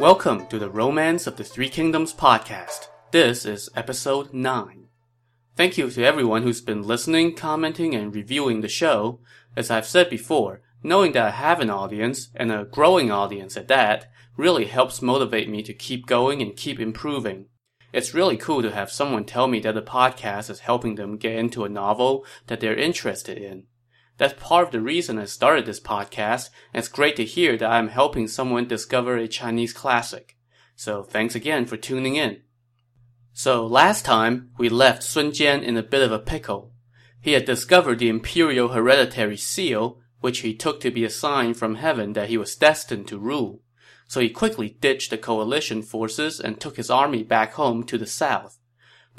Welcome to the Romance of the Three Kingdoms podcast. This is episode 9. Thank you to everyone who's been listening, commenting, and reviewing the show. As I've said before, knowing that I have an audience, and a growing audience at that, really helps motivate me to keep going and keep improving. It's really cool to have someone tell me that the podcast is helping them get into a novel that they're interested in. That's part of the reason I started this podcast, and it's great to hear that I'm helping someone discover a Chinese classic. So thanks again for tuning in. So last time, we left Sun Jian in a bit of a pickle. He had discovered the imperial hereditary seal, which he took to be a sign from heaven that he was destined to rule. So he quickly ditched the coalition forces and took his army back home to the south.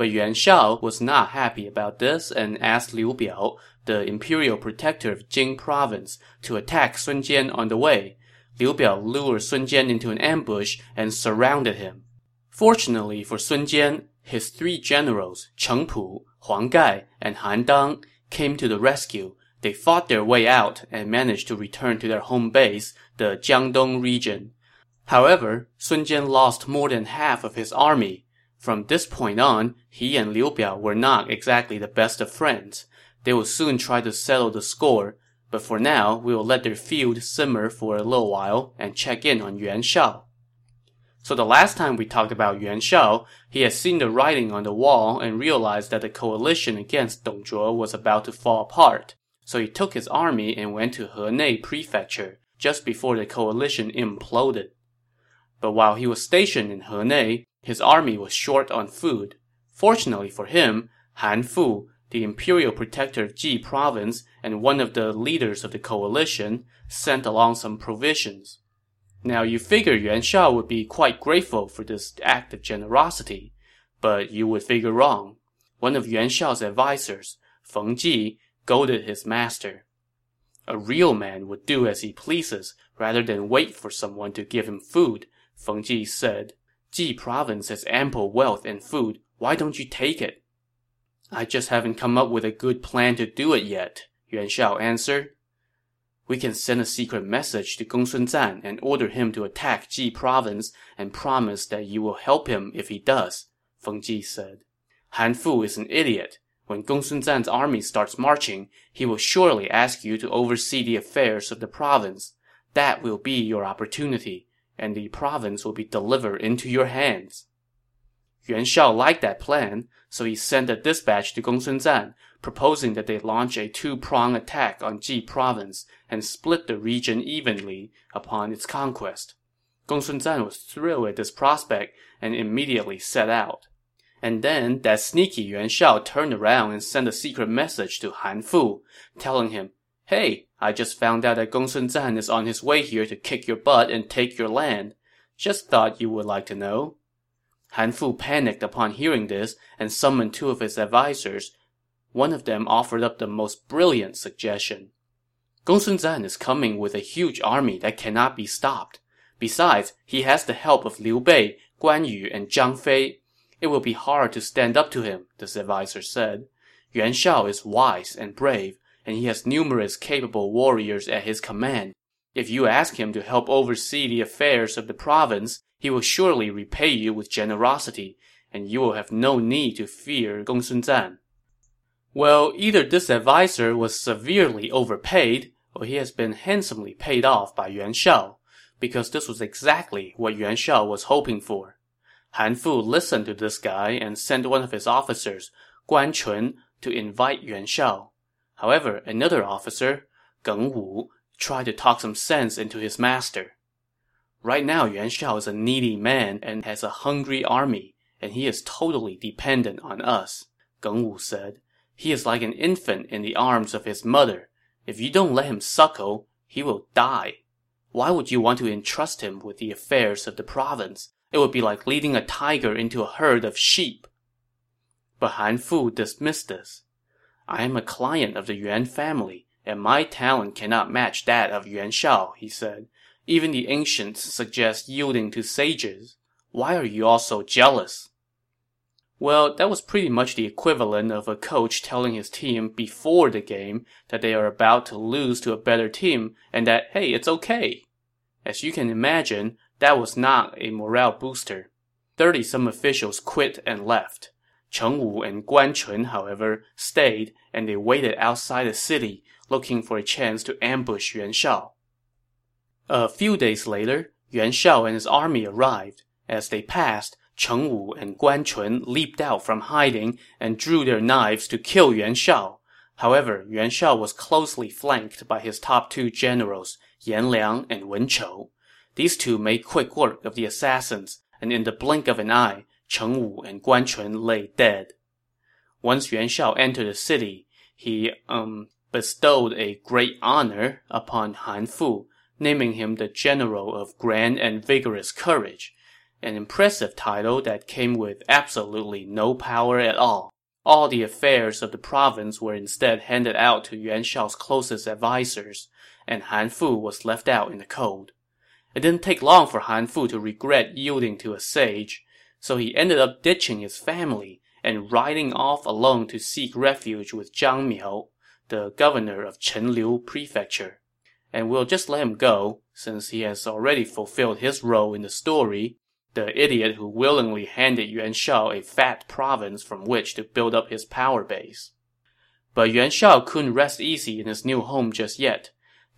But Yuan Shao was not happy about this and asked Liu Biao the imperial protector of Jing province, to attack Sun Jian on the way. Liu Biao lured Sun Jian into an ambush and surrounded him. Fortunately for Sun Jian, his three generals, Cheng Pu, Huang Gai, and Han Dang, came to the rescue. They fought their way out and managed to return to their home base, the Jiangdong region. However, Sun Jian lost more than half of his army. From this point on, he and Liu Biao were not exactly the best of friends. They will soon try to settle the score, but for now, we will let their feud simmer for a little while and check in on Yuan Shao. So the last time we talked about Yuan Shao, he had seen the writing on the wall and realized that the coalition against Dong Zhuo was about to fall apart. So he took his army and went to Henei Prefecture just before the coalition imploded. But while he was stationed in Henei, his army was short on food. Fortunately for him, Han Fu, the imperial protector of Ji province and one of the leaders of the coalition, sent along some provisions. Now you figure Yuan Shao would be quite grateful for this act of generosity, but you would figure wrong. One of Yuan Shao's advisers, Feng Ji, goaded his master. A real man would do as he pleases rather than wait for someone to give him food, Feng Ji said. Ji province has ample wealth and food. Why don't you take it? I just haven't come up with a good plan to do it yet, Yuan Shao answered. We can send a secret message to Gongsun Zan and order him to attack Ji province and promise that you will help him if he does, Feng Ji said. Han Fu is an idiot. When Gongsun Zan's army starts marching, he will surely ask you to oversee the affairs of the province. That will be your opportunity, and the province will be delivered into your hands. Yuan Shao liked that plan, so he sent a dispatch to Gongsun Zan, proposing that they launch a two-prong attack on Ji province and split the region evenly upon its conquest. Gongsun Zan was thrilled at this prospect and immediately set out. And then that sneaky Yuan Shao turned around and sent a secret message to Han Fu, telling him, Hey, I just found out that Gongsun Zan is on his way here to kick your butt and take your land. Just thought you would like to know. Han Fu panicked upon hearing this and summoned two of his advisers. One of them offered up the most brilliant suggestion. Gongsun Zan is coming with a huge army that cannot be stopped. Besides, he has the help of Liu Bei, Guan Yu, and Zhang Fei. It will be hard to stand up to him, this adviser said. Yuan Shao is wise and brave, and he has numerous capable warriors at his command. If you ask him to help oversee the affairs of the province, he will surely repay you with generosity, and you will have no need to fear Gongsun Zan. Well, either this adviser was severely overpaid, or he has been handsomely paid off by Yuan Shao, because this was exactly what Yuan Shao was hoping for. Han Fu listened to this guy and sent one of his officers, Guan Chun, to invite Yuan Shao. However, another officer, Geng Wu, tried to talk some sense into his master. Right now, Yuan Shao is a needy man and has a hungry army, and he is totally dependent on us, Geng Wu said. He is like an infant in the arms of his mother. If you don't let him suckle, he will die. Why would you want to entrust him with the affairs of the province? It would be like leading a tiger into a herd of sheep. But Han Fu dismissed this. I am a client of the Yuan family, and my talent cannot match that of Yuan Shao, he said. Even the ancients suggest yielding to sages. Why are you all so jealous? Well, that was pretty much the equivalent of a coach telling his team before the game that they are about to lose to a better team and that, hey, it's okay. As you can imagine, that was not a morale booster. Thirty some officials quit and left. Geng Wu and Guan Chun, however, stayed and they waited outside the city, looking for a chance to ambush Yuan Shao. A few days later, Yuan Shao and his army arrived. As they passed, Geng Wu and Guan Chun leaped out from hiding and drew their knives to kill Yuan Shao. However, Yuan Shao was closely flanked by his top two generals, Yan Liang and Wen Chou. These two made quick work of the assassins, and in the blink of an eye, Geng Wu and Guan Chun lay dead. Once Yuan Shao entered the city, he, um, bestowed a great honor upon Han Fu, naming him the general of grand and vigorous courage, an impressive title that came with absolutely no power at all. All the affairs of the province were instead handed out to Yuan Shao's closest advisers, and Han Fu was left out in the cold. It didn't take long for Han Fu to regret yielding to a sage, so he ended up ditching his family and riding off alone to seek refuge with Zhang Miao, the governor of Chenliu Prefecture and we'll just let him go, since he has already fulfilled his role in the story, the idiot who willingly handed Yuan Shao a fat province from which to build up his power base. But Yuan Shao couldn't rest easy in his new home just yet.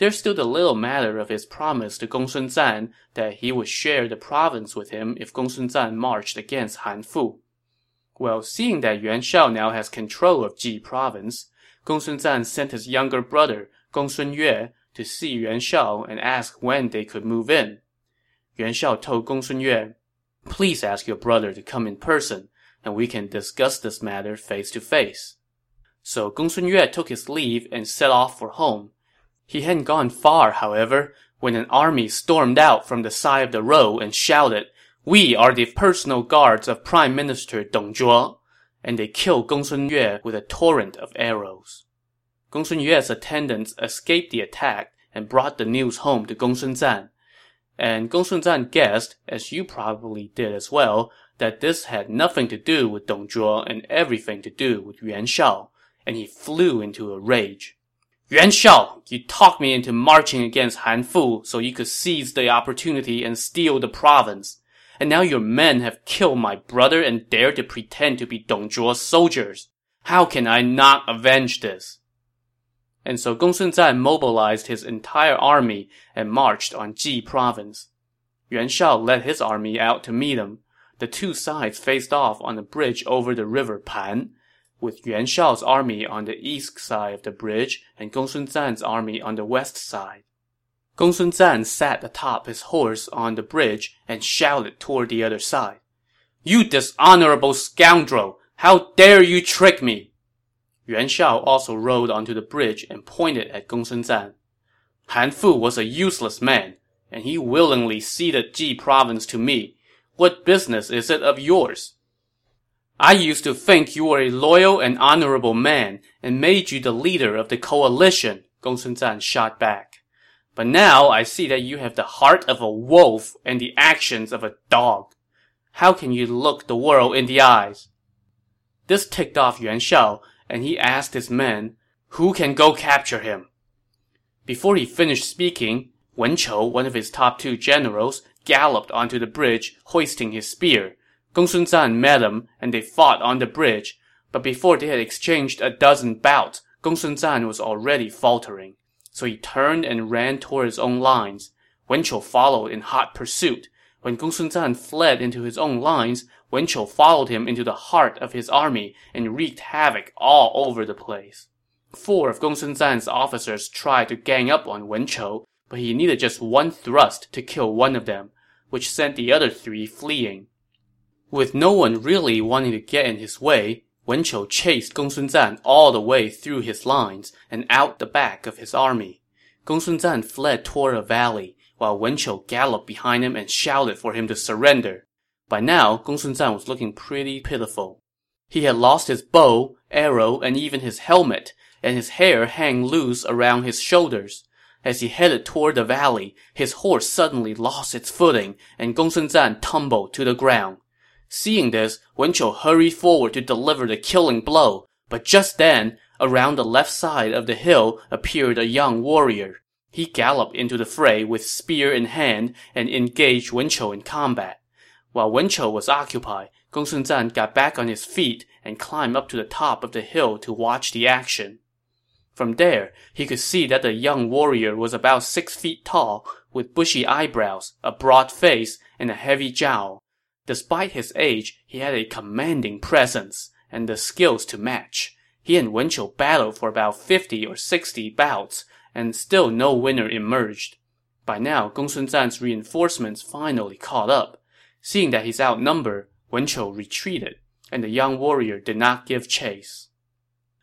There's still the little matter of his promise to Gongsun Zan that he would share the province with him if Gongsun Zan marched against Han Fu. Well, seeing that Yuan Shao now has control of Ji province, Gongsun Zan sent his younger brother, Gongsun Yue, to see Yuan Shao and ask when they could move in. Yuan Shao told Gongsun Yue, Please ask your brother to come in person, and we can discuss this matter face to face. So Gongsun Yue took his leave and set off for home. He hadn't gone far, however, when an army stormed out from the side of the road and shouted, We are the personal guards of Prime Minister Dong Zhuo, and they killed Gongsun Yue with a torrent of arrows. Gongsun Yue's attendants escaped the attack and brought the news home to Gongsun Zan. And Gongsun Zan guessed, as you probably did as well, that this had nothing to do with Dong Zhuo and everything to do with Yuan Shao, and he flew into a rage. Yuan Shao, you talked me into marching against Han Fu so you could seize the opportunity and steal the province. And now your men have killed my brother and dare to pretend to be Dong Zhuo's soldiers. How can I not avenge this? and so Gongsun Zan mobilized his entire army and marched on Ji province. Yuan Shao led his army out to meet him. The two sides faced off on a bridge over the river Pan, with Yuan Shao's army on the east side of the bridge and Gongsun Zan's army on the west side. Gongsun Zan sat atop his horse on the bridge and shouted toward the other side. You dishonorable scoundrel! How dare you trick me! Yuan Shao also rode onto the bridge and pointed at Gongsun Zan. Han Fu was a useless man, and he willingly ceded Ji province to me. What business is it of yours? I used to think you were a loyal and honorable man and made you the leader of the coalition, Gongsun Zan shot back. But now I see that you have the heart of a wolf and the actions of a dog. How can you look the world in the eyes? This ticked off Yuan Shao, and he asked his men, Who can go capture him? Before he finished speaking, Wen Chou, one of his top two generals, galloped onto the bridge, hoisting his spear. Gongsun Zan met him, and they fought on the bridge. But before they had exchanged a dozen bouts, Gongsun Zan was already faltering. So he turned and ran toward his own lines. Wen Chou followed in hot pursuit. When Gongsun Zan fled into his own lines, Wen Chou followed him into the heart of his army and wreaked havoc all over the place. Four of Gongsun Zan's officers tried to gang up on Wen Chou, but he needed just one thrust to kill one of them, which sent the other three fleeing. With no one really wanting to get in his way, Wen Chou chased Gongsun Zan all the way through his lines and out the back of his army. Gongsun Zan fled toward a valley, while Wen Chou galloped behind him and shouted for him to surrender. By now, Gongsun Zan was looking pretty pitiful. He had lost his bow, arrow, and even his helmet, and his hair hung loose around his shoulders. As he headed toward the valley, his horse suddenly lost its footing, and Gongsun Zan tumbled to the ground. Seeing this, Wen Chou hurried forward to deliver the killing blow, but just then, around the left side of the hill appeared a young warrior. He galloped into the fray with spear in hand and engaged Wen Chou in combat. While Wen Chou was occupied, Gongsun Zan got back on his feet and climbed up to the top of the hill to watch the action. From there, he could see that the young warrior was about six feet tall, with bushy eyebrows, a broad face, and a heavy jowl. Despite his age, he had a commanding presence and the skills to match. He and Wen Chou battled for about 50 or 60 bouts, and still no winner emerged. By now, Gongsun Zan's reinforcements finally caught up. Seeing that he's outnumbered, Wen Chou retreated, and the young warrior did not give chase.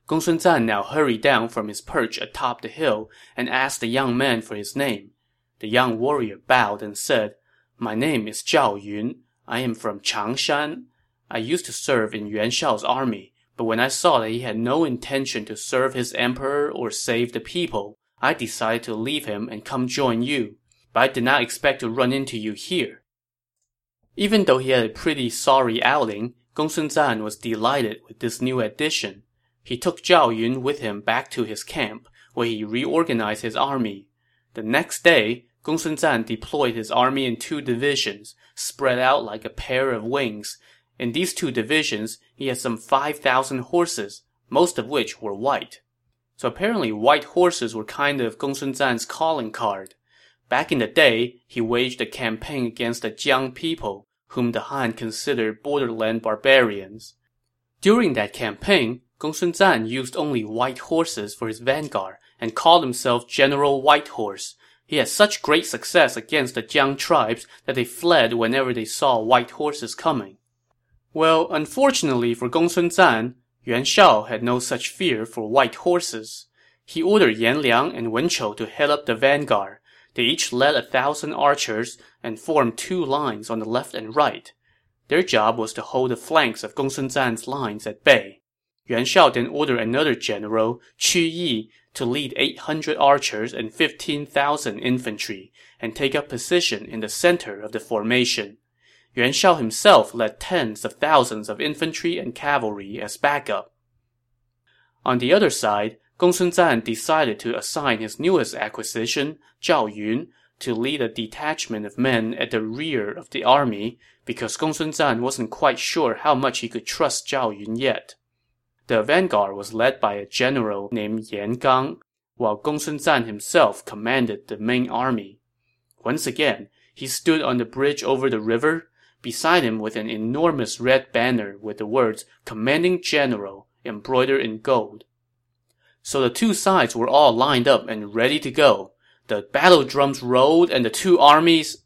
Gongsun Zan now hurried down from his perch atop the hill and asked the young man for his name. The young warrior bowed and said, My name is Zhao Yun. I am from Changshan. I used to serve in Yuan Shao's army, but when I saw that he had no intention to serve his emperor or save the people, I decided to leave him and come join you. But I did not expect to run into you here. Even though he had a pretty sorry outing, Gongsun Zan was delighted with this new addition. He took Zhao Yun with him back to his camp, where he reorganized his army. The next day, Gongsun Zan deployed his army in two divisions, spread out like a pair of wings. In these two divisions, he had some 5,000 horses, most of which were white. So apparently white horses were kind of Gongsun Zan's calling card. Back in the day, he waged a campaign against the Qiang people, whom the Han considered borderland barbarians. During that campaign, Gongsun Zan used only white horses for his vanguard and called himself General Whitehorse. He had such great success against the Qiang tribes that they fled whenever they saw white horses coming. Well, unfortunately for Gongsun Zan, Yuan Shao had no such fear for white horses. He ordered Yan Liang and Wen Chou to head up the vanguard. They each led a thousand archers and formed two lines on the left and right. Their job was to hold the flanks of Gongsun Zan's lines at bay. Yuan Shao then ordered another general, Qu Yi, to lead 800 archers and 15,000 infantry and take up position in the center of the formation. Yuan Shao himself led tens of thousands of infantry and cavalry as backup. On the other side, Gongsun Zan decided to assign his newest acquisition, Zhao Yun, to lead a detachment of men at the rear of the army because Gongsun Zan wasn't quite sure how much he could trust Zhao Yun yet. The vanguard was led by a general named Yan Gang, while Gongsun Zan himself commanded the main army. Once again, he stood on the bridge over the river, beside him with an enormous red banner with the words Commanding General embroidered in gold. So the two sides were all lined up and ready to go. The battle drums rolled and the two armies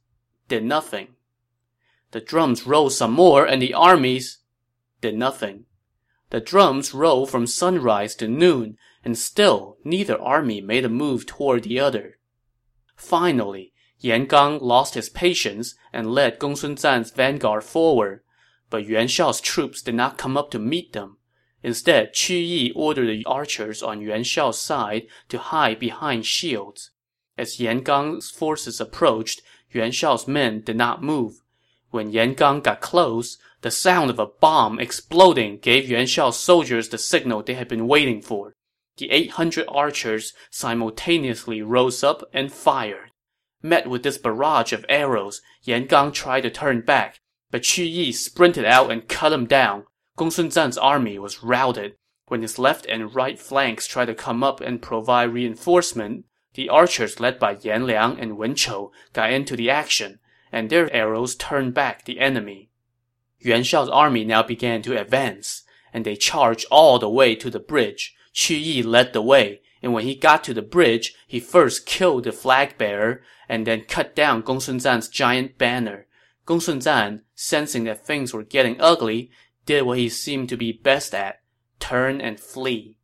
did nothing. The drums rolled some more and the armies did nothing. The drums rolled from sunrise to noon, and still neither army made a move toward the other. Finally, Yan Gang lost his patience and led Gongsun Zan's vanguard forward, but Yuan Shao's troops did not come up to meet them. Instead, Qu Yi ordered the archers on Yuan Shao's side to hide behind shields. As Yan Gang's forces approached, Yuan Shao's men did not move. When Yan Gang got close, the sound of a bomb exploding gave Yuan Shao's soldiers the signal they had been waiting for. The 800 archers simultaneously rose up and fired. Met with this barrage of arrows, Yan Gang tried to turn back, but Qu Yi sprinted out and cut him down. Gongsun Zan's army was routed. When his left and right flanks tried to come up and provide reinforcement, the archers led by Yan Liang and Wen Chou got into the action, and their arrows turned back the enemy. Yuan Shao's army now began to advance, and they charged all the way to the bridge. Qu Yi led the way, and when he got to the bridge, he first killed the flag bearer and then cut down Gongsun Zan's giant banner. Gongsun Zan, sensing that things were getting ugly, did what he seemed to be best at turn and flee.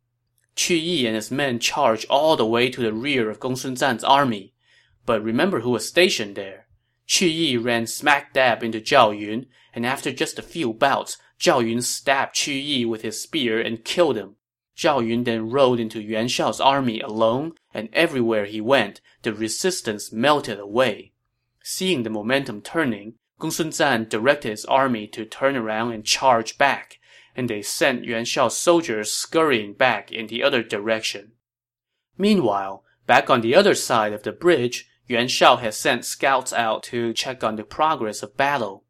Qu Yi and his men charged all the way to the rear of Gongsun Zan's army. But remember who was stationed there. Qu Yi ran smack dab into Zhao Yun, and after just a few bouts, Zhao Yun stabbed Qu Yi with his spear and killed him. Zhao Yun then rode into Yuan Shao's army alone, and everywhere he went, the resistance melted away. Seeing the momentum turning, Gongsun Zan directed his army to turn around and charge back, and they sent Yuan Shao's soldiers scurrying back in the other direction. Meanwhile, Back on the other side of the bridge, Yuan Shao had sent scouts out to check on the progress of battle.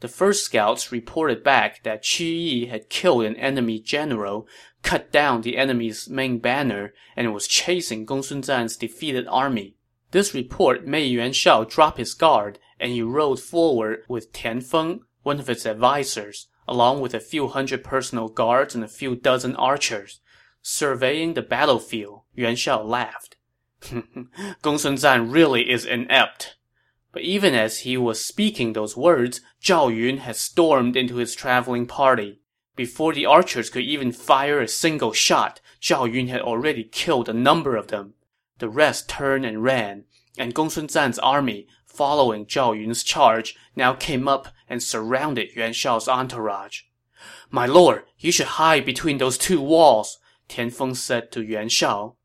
The first scouts reported back that Qu Yi had killed an enemy general, cut down the enemy's main banner, and was chasing Gongsun Zan's defeated army. This report made Yuan Shao drop his guard, and he rode forward with Tian Feng, one of his advisers, along with a few hundred personal guards and a few dozen archers. Surveying the battlefield, Yuan Shao laughed. Gongsun Zan really is inept. But even as he was speaking those words, Zhao Yun had stormed into his traveling party. Before the archers could even fire a single shot, Zhao Yun had already killed a number of them. The rest turned and ran, and Gongsun Zan's army, following Zhao Yun's charge, now came up and surrounded Yuan Shao's entourage. My lord, you should hide between those two walls, Tian Feng said to Yuan Shao.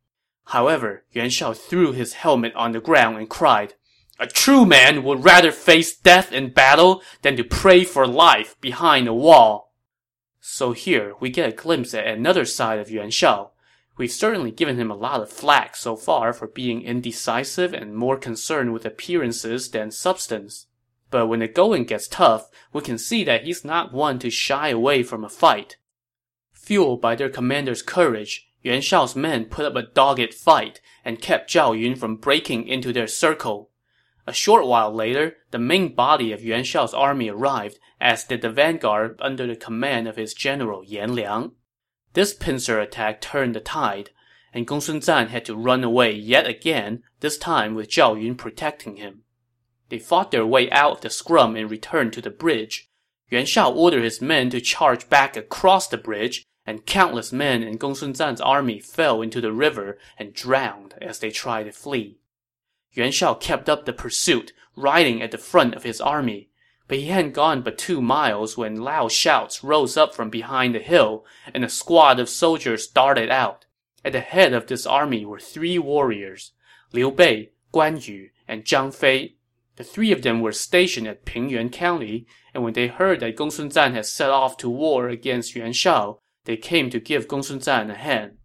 However, Yuan Shao threw his helmet on the ground and cried, a true man would rather face death in battle than to pray for life behind a wall. So here, we get a glimpse at another side of Yuan Shao. We've certainly given him a lot of flack so far for being indecisive and more concerned with appearances than substance. But when the going gets tough, we can see that he's not one to shy away from a fight. Fueled by their commander's courage, Yuan Shao's men put up a dogged fight and kept Zhao Yun from breaking into their circle. A short while later, the main body of Yuan Shao's army arrived, as did the vanguard under the command of his general Yan Liang. This pincer attack turned the tide, and Gongsun Zan had to run away yet again, this time with Zhao Yun protecting him. They fought their way out of the scrum and returned to the bridge. Yuan Shao ordered his men to charge back across the bridge, and countless men in Gongsun Zan's army fell into the river and drowned as they tried to flee. Yuan Shao kept up the pursuit, riding at the front of his army. But he hadn't gone but two miles when loud shouts rose up from behind the hill, and a squad of soldiers darted out. At the head of this army were three warriors, Liu Bei, Guan Yu, and Zhang Fei. The three of them were stationed at Pingyuan County, and when they heard that Gongsun Zan had set off to war against Yuan Shao, they came to give Gongsun Zan a hand.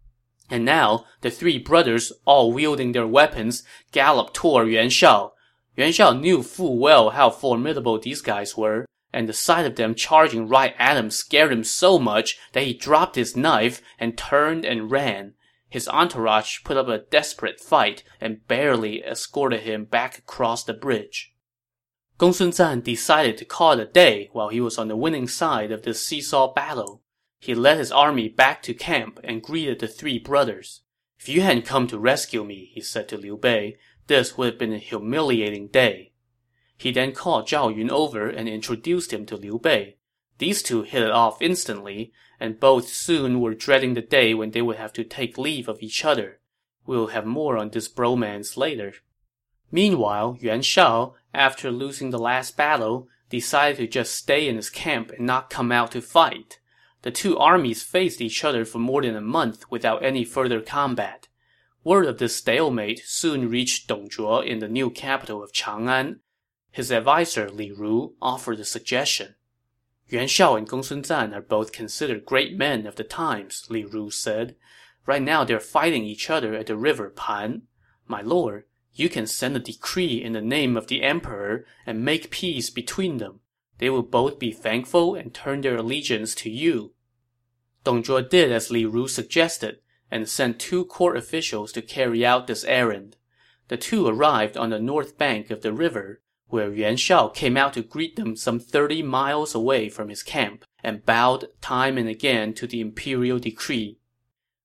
And now, the three brothers, all wielding their weapons, galloped toward Yuan Shao. Yuan Shao knew full well how formidable these guys were, and the sight of them charging right at him scared him so much that he dropped his knife and turned and ran. His entourage put up a desperate fight and barely escorted him back across the bridge. Gongsun Zan decided to call it a day while he was on the winning side of this seesaw battle. He led his army back to camp and greeted the three brothers. If you hadn't come to rescue me, he said to Liu Bei, this would have been a humiliating day. He then called Zhao Yun over and introduced him to Liu Bei. These two hit it off instantly, and both soon were dreading the day when they would have to take leave of each other. We'll have more on this bromance later. Meanwhile, Yuan Shao, after losing the last battle, decided to just stay in his camp and not come out to fight. The two armies faced each other for more than a month without any further combat. Word of this stalemate soon reached Dong Zhuo in the new capital of Chang'an. His adviser Li Ru offered a suggestion. Yuan Shao and Gongsun Zan are both considered great men of the times, Li Ru said. Right now they're fighting each other at the river Pan. My lord, you can send a decree in the name of the emperor and make peace between them they will both be thankful and turn their allegiance to you. Dong Zhuo did as Li Ru suggested, and sent two court officials to carry out this errand. The two arrived on the north bank of the river, where Yuan Shao came out to greet them some thirty miles away from his camp, and bowed time and again to the imperial decree.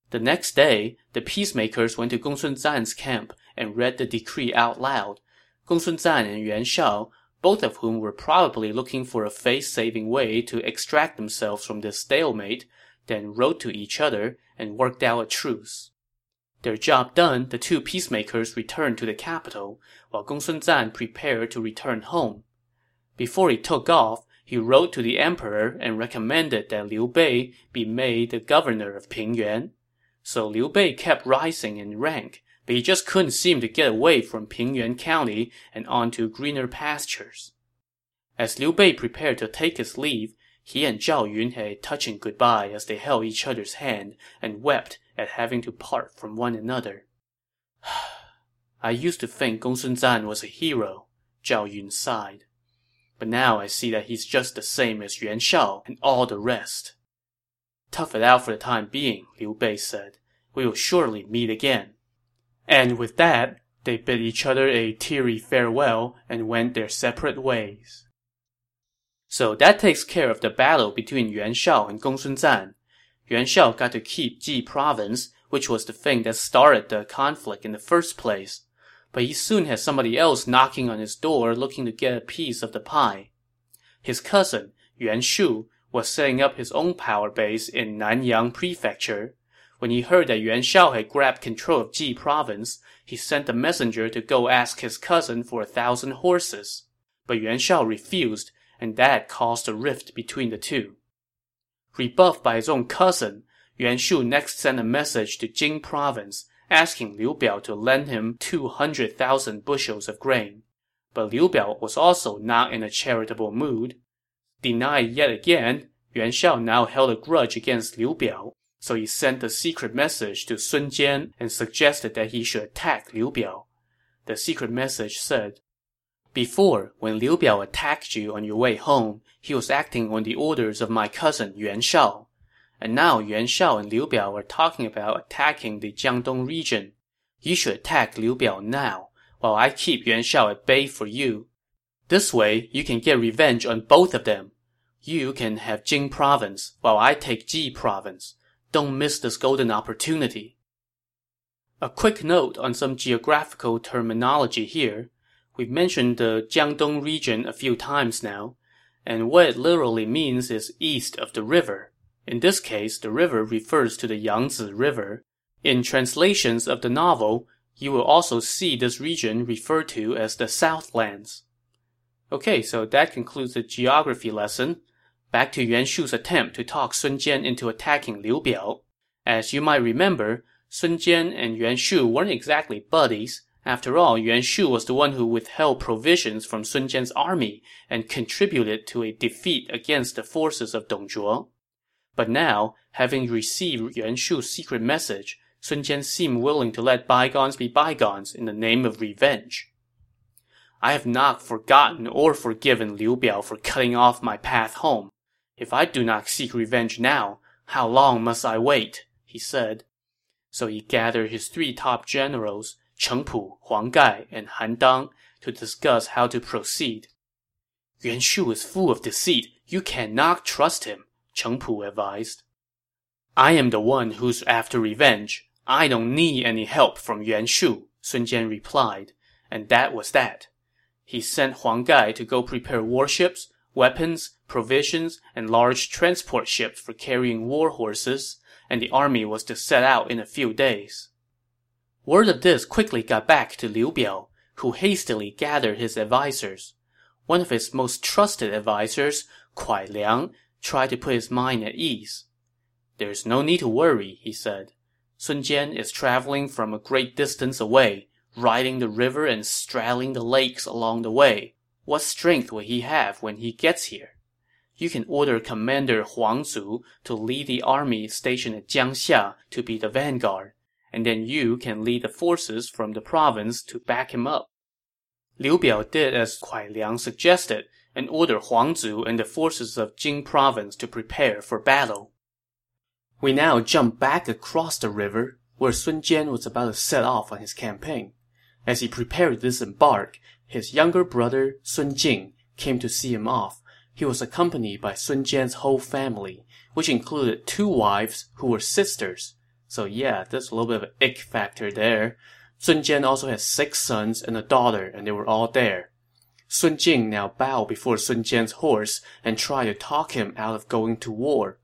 The next day, the peacemakers went to Gongsun Zan's camp and read the decree out loud. Gongsun Zan and Yuan Shao both of whom were probably looking for a face-saving way to extract themselves from this stalemate, then wrote to each other and worked out a truce. Their job done, the two peacemakers returned to the capital, while Gongsun Zan prepared to return home. Before he took off, he wrote to the emperor and recommended that Liu Bei be made the governor of Pingyuan. So Liu Bei kept rising in rank, but he just couldn't seem to get away from Pingyuan County and onto greener pastures. As Liu Bei prepared to take his leave, he and Zhao Yun had a touching goodbye as they held each other's hand and wept at having to part from one another. I used to think Gongsun Zan was a hero, Zhao Yun sighed. But now I see that he's just the same as Yuan Shao and all the rest. Tough it out for the time being, Liu Bei said. We will surely meet again. And with that, they bid each other a teary farewell and went their separate ways. So that takes care of the battle between Yuan Shao and Gongsun Zan. Yuan Shao got to keep Ji province, which was the thing that started the conflict in the first place but he soon had somebody else knocking on his door looking to get a piece of the pie. His cousin, Yuan Shu, was setting up his own power base in Nanyang Prefecture. When he heard that Yuan Shao had grabbed control of Ji province, he sent a messenger to go ask his cousin for a thousand horses. But Yuan Shao refused, and that caused a rift between the two. Rebuffed by his own cousin, Yuan Shu next sent a message to Jing province, asking Liu Biao to lend him 200,000 bushels of grain. But Liu Biao was also not in a charitable mood. Denied yet again, Yuan Shao now held a grudge against Liu Biao, so he sent a secret message to Sun Jian and suggested that he should attack Liu Biao. The secret message said, Before, when Liu Biao attacked you on your way home, he was acting on the orders of my cousin Yuan Shao. And now Yuan Shao and Liu Biao are talking about attacking the Jiangdong region. You should attack Liu Biao now, while I keep Yuan Shao at bay for you. This way, you can get revenge on both of them. You can have Jing province, while I take Ji province. Don't miss this golden opportunity. A quick note on some geographical terminology here. We've mentioned the Jiangdong region a few times now, and what it literally means is east of the river. In this case, the river refers to the Yangtze River. In translations of the novel, you will also see this region referred to as the Southlands. Okay, so that concludes the geography lesson. Back to Yuan Shu's attempt to talk Sun Jian into attacking Liu Biao. As you might remember, Sun Jian and Yuan Shu weren't exactly buddies. After all, Yuan Shu was the one who withheld provisions from Sun Jian's army and contributed to a defeat against the forces of Dong Zhuo. But now, having received Yuan Shu's secret message, Sun Jian seemed willing to let bygones be bygones in the name of revenge. I have not forgotten or forgiven Liu Biao for cutting off my path home. If I do not seek revenge now, how long must I wait? he said. So he gathered his three top generals, Cheng Pu, Huang Gai, and Han Dang, to discuss how to proceed. Yuan Shu is full of deceit. You cannot trust him. Cheng Pu advised. I am the one who's after revenge. I don't need any help from Yuan Shu, Sun Jian replied, and that was that. He sent Huang Gai to go prepare warships, weapons, provisions, and large transport ships for carrying war horses, and the army was to set out in a few days. Word of this quickly got back to Liu Biao, who hastily gathered his advisers. One of his most trusted advisers, Kuai Liang, tried to put his mind at ease. There's no need to worry, he said. Sun Jian is traveling from a great distance away, riding the river and straddling the lakes along the way. What strength will he have when he gets here? You can order Commander Huang Zu to lead the army stationed at Jiangxia to be the vanguard, and then you can lead the forces from the province to back him up. Liu Biao did as Kuai Liang suggested and ordered Huang Zu and the forces of Jing province to prepare for battle. We now jump back across the river, where Sun Jian was about to set off on his campaign. As he prepared to disembark, his younger brother, Sun Jing, came to see him off. He was accompanied by Sun Jian's whole family, which included two wives who were sisters. So yeah, there's a little bit of an ick factor there. Sun Jian also had six sons and a daughter, and they were all there. Sun Jing now bowed before Sun Jian's horse and tried to talk him out of going to war.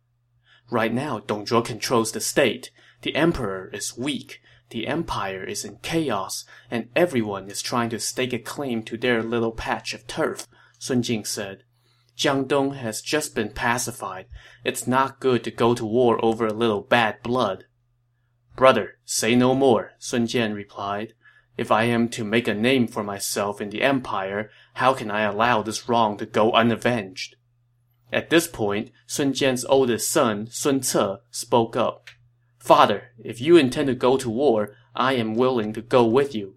Right now, Dong Zhuo controls the state. The emperor is weak. The empire is in chaos, and everyone is trying to stake a claim to their little patch of turf, Sun Jing said. Jiangdong has just been pacified. It's not good to go to war over a little bad blood. Brother, say no more, Sun Jian replied. If I am to make a name for myself in the empire, how can I allow this wrong to go unavenged? At this point, Sun Jian's oldest son, Sun Ce, spoke up. Father, if you intend to go to war, I am willing to go with you.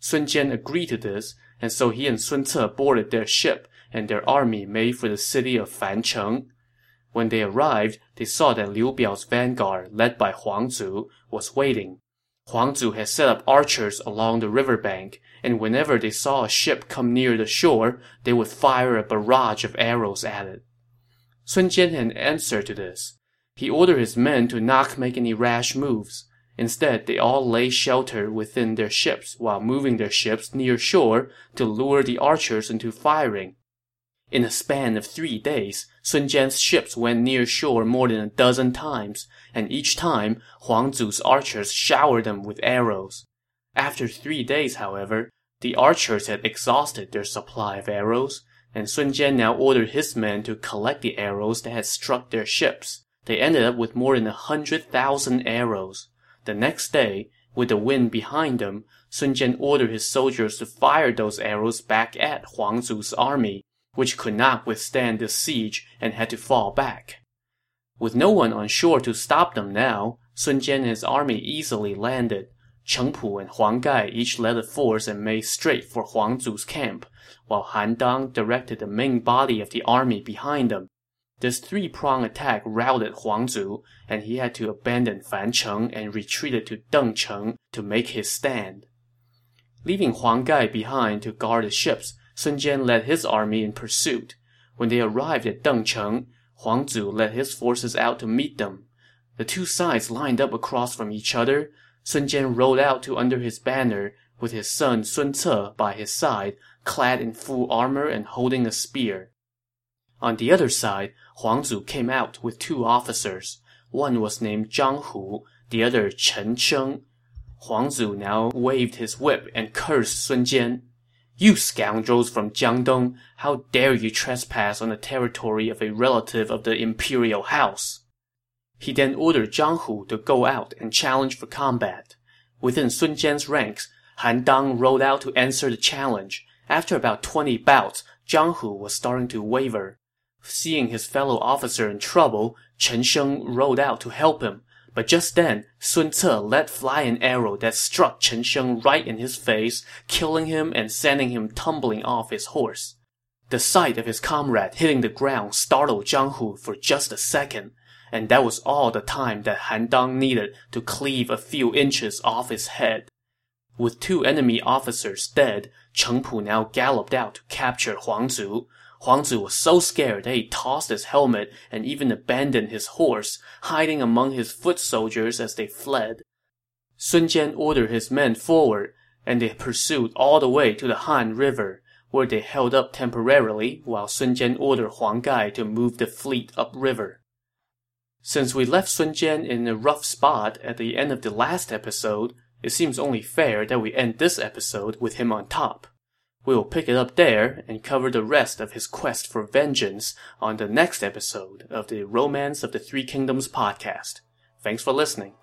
Sun Jian agreed to this, and so he and Sun Ce boarded their ship, and their army made for the city of Fancheng. When they arrived, they saw that Liu Biao's vanguard, led by Huang Zu, was waiting. Huang Zu had set up archers along the riverbank, and whenever they saw a ship come near the shore, they would fire a barrage of arrows at it. Sun Jian had an answer to this. He ordered his men to not make any rash moves. Instead, they all lay shelter within their ships while moving their ships near shore to lure the archers into firing. In a span of three days, Sun Jian's ships went near shore more than a dozen times, and each time, Huang Zu's archers showered them with arrows. After three days, however, the archers had exhausted their supply of arrows, and Sun Jian now ordered his men to collect the arrows that had struck their ships. They ended up with more than a hundred thousand arrows. The next day, with the wind behind them, Sun Jian ordered his soldiers to fire those arrows back at Huang Zu's army, which could not withstand the siege and had to fall back. With no one on shore to stop them now, Sun Jian and his army easily landed. Cheng Pu and Huang Gai each led a force and made straight for Huang Zu's camp, while Han Dang directed the main body of the army behind them. This three-pronged attack routed Huang Zu, and he had to abandon Fancheng and retreated to Dengcheng to make his stand. Leaving Huang Gai behind to guard the ships, Sun Jian led his army in pursuit. When they arrived at Dengcheng, Huang Zu led his forces out to meet them. The two sides lined up across from each other. Sun Jian rode out to under his banner, with his son Sun Ce by his side, clad in full armor and holding a spear. On the other side, Huang Zu came out with two officers. One was named Zhang Hu, the other Chen Sheng. Huang Zu now waved his whip and cursed Sun Jian. You scoundrels from Jiangdong, how dare you trespass on the territory of a relative of the imperial house? He then ordered Zhang Hu to go out and challenge for combat. Within Sun Jian's ranks, Han Dang rode out to answer the challenge. After about twenty bouts, Zhang Hu was starting to waver. Seeing his fellow officer in trouble, Chen Sheng rode out to help him, but just then, Sun Ce let fly an arrow that struck Chen Sheng right in his face, killing him and sending him tumbling off his horse. The sight of his comrade hitting the ground startled Zhang Hu for just a second, and that was all the time that Han Dang needed to cleave a few inches off his head. With two enemy officers dead, Cheng Pu now galloped out to capture Huang Zu, Huang Zu was so scared that he tossed his helmet and even abandoned his horse, hiding among his foot soldiers as they fled. Sun Jian ordered his men forward, and they pursued all the way to the Han River, where they held up temporarily while Sun Jian ordered Huang Gai to move the fleet upriver. Since we left Sun Jian in a rough spot at the end of the last episode, it seems only fair that we end this episode with him on top. We will pick it up there and cover the rest of his quest for vengeance on the next episode of the Romance of the Three Kingdoms podcast. Thanks for listening.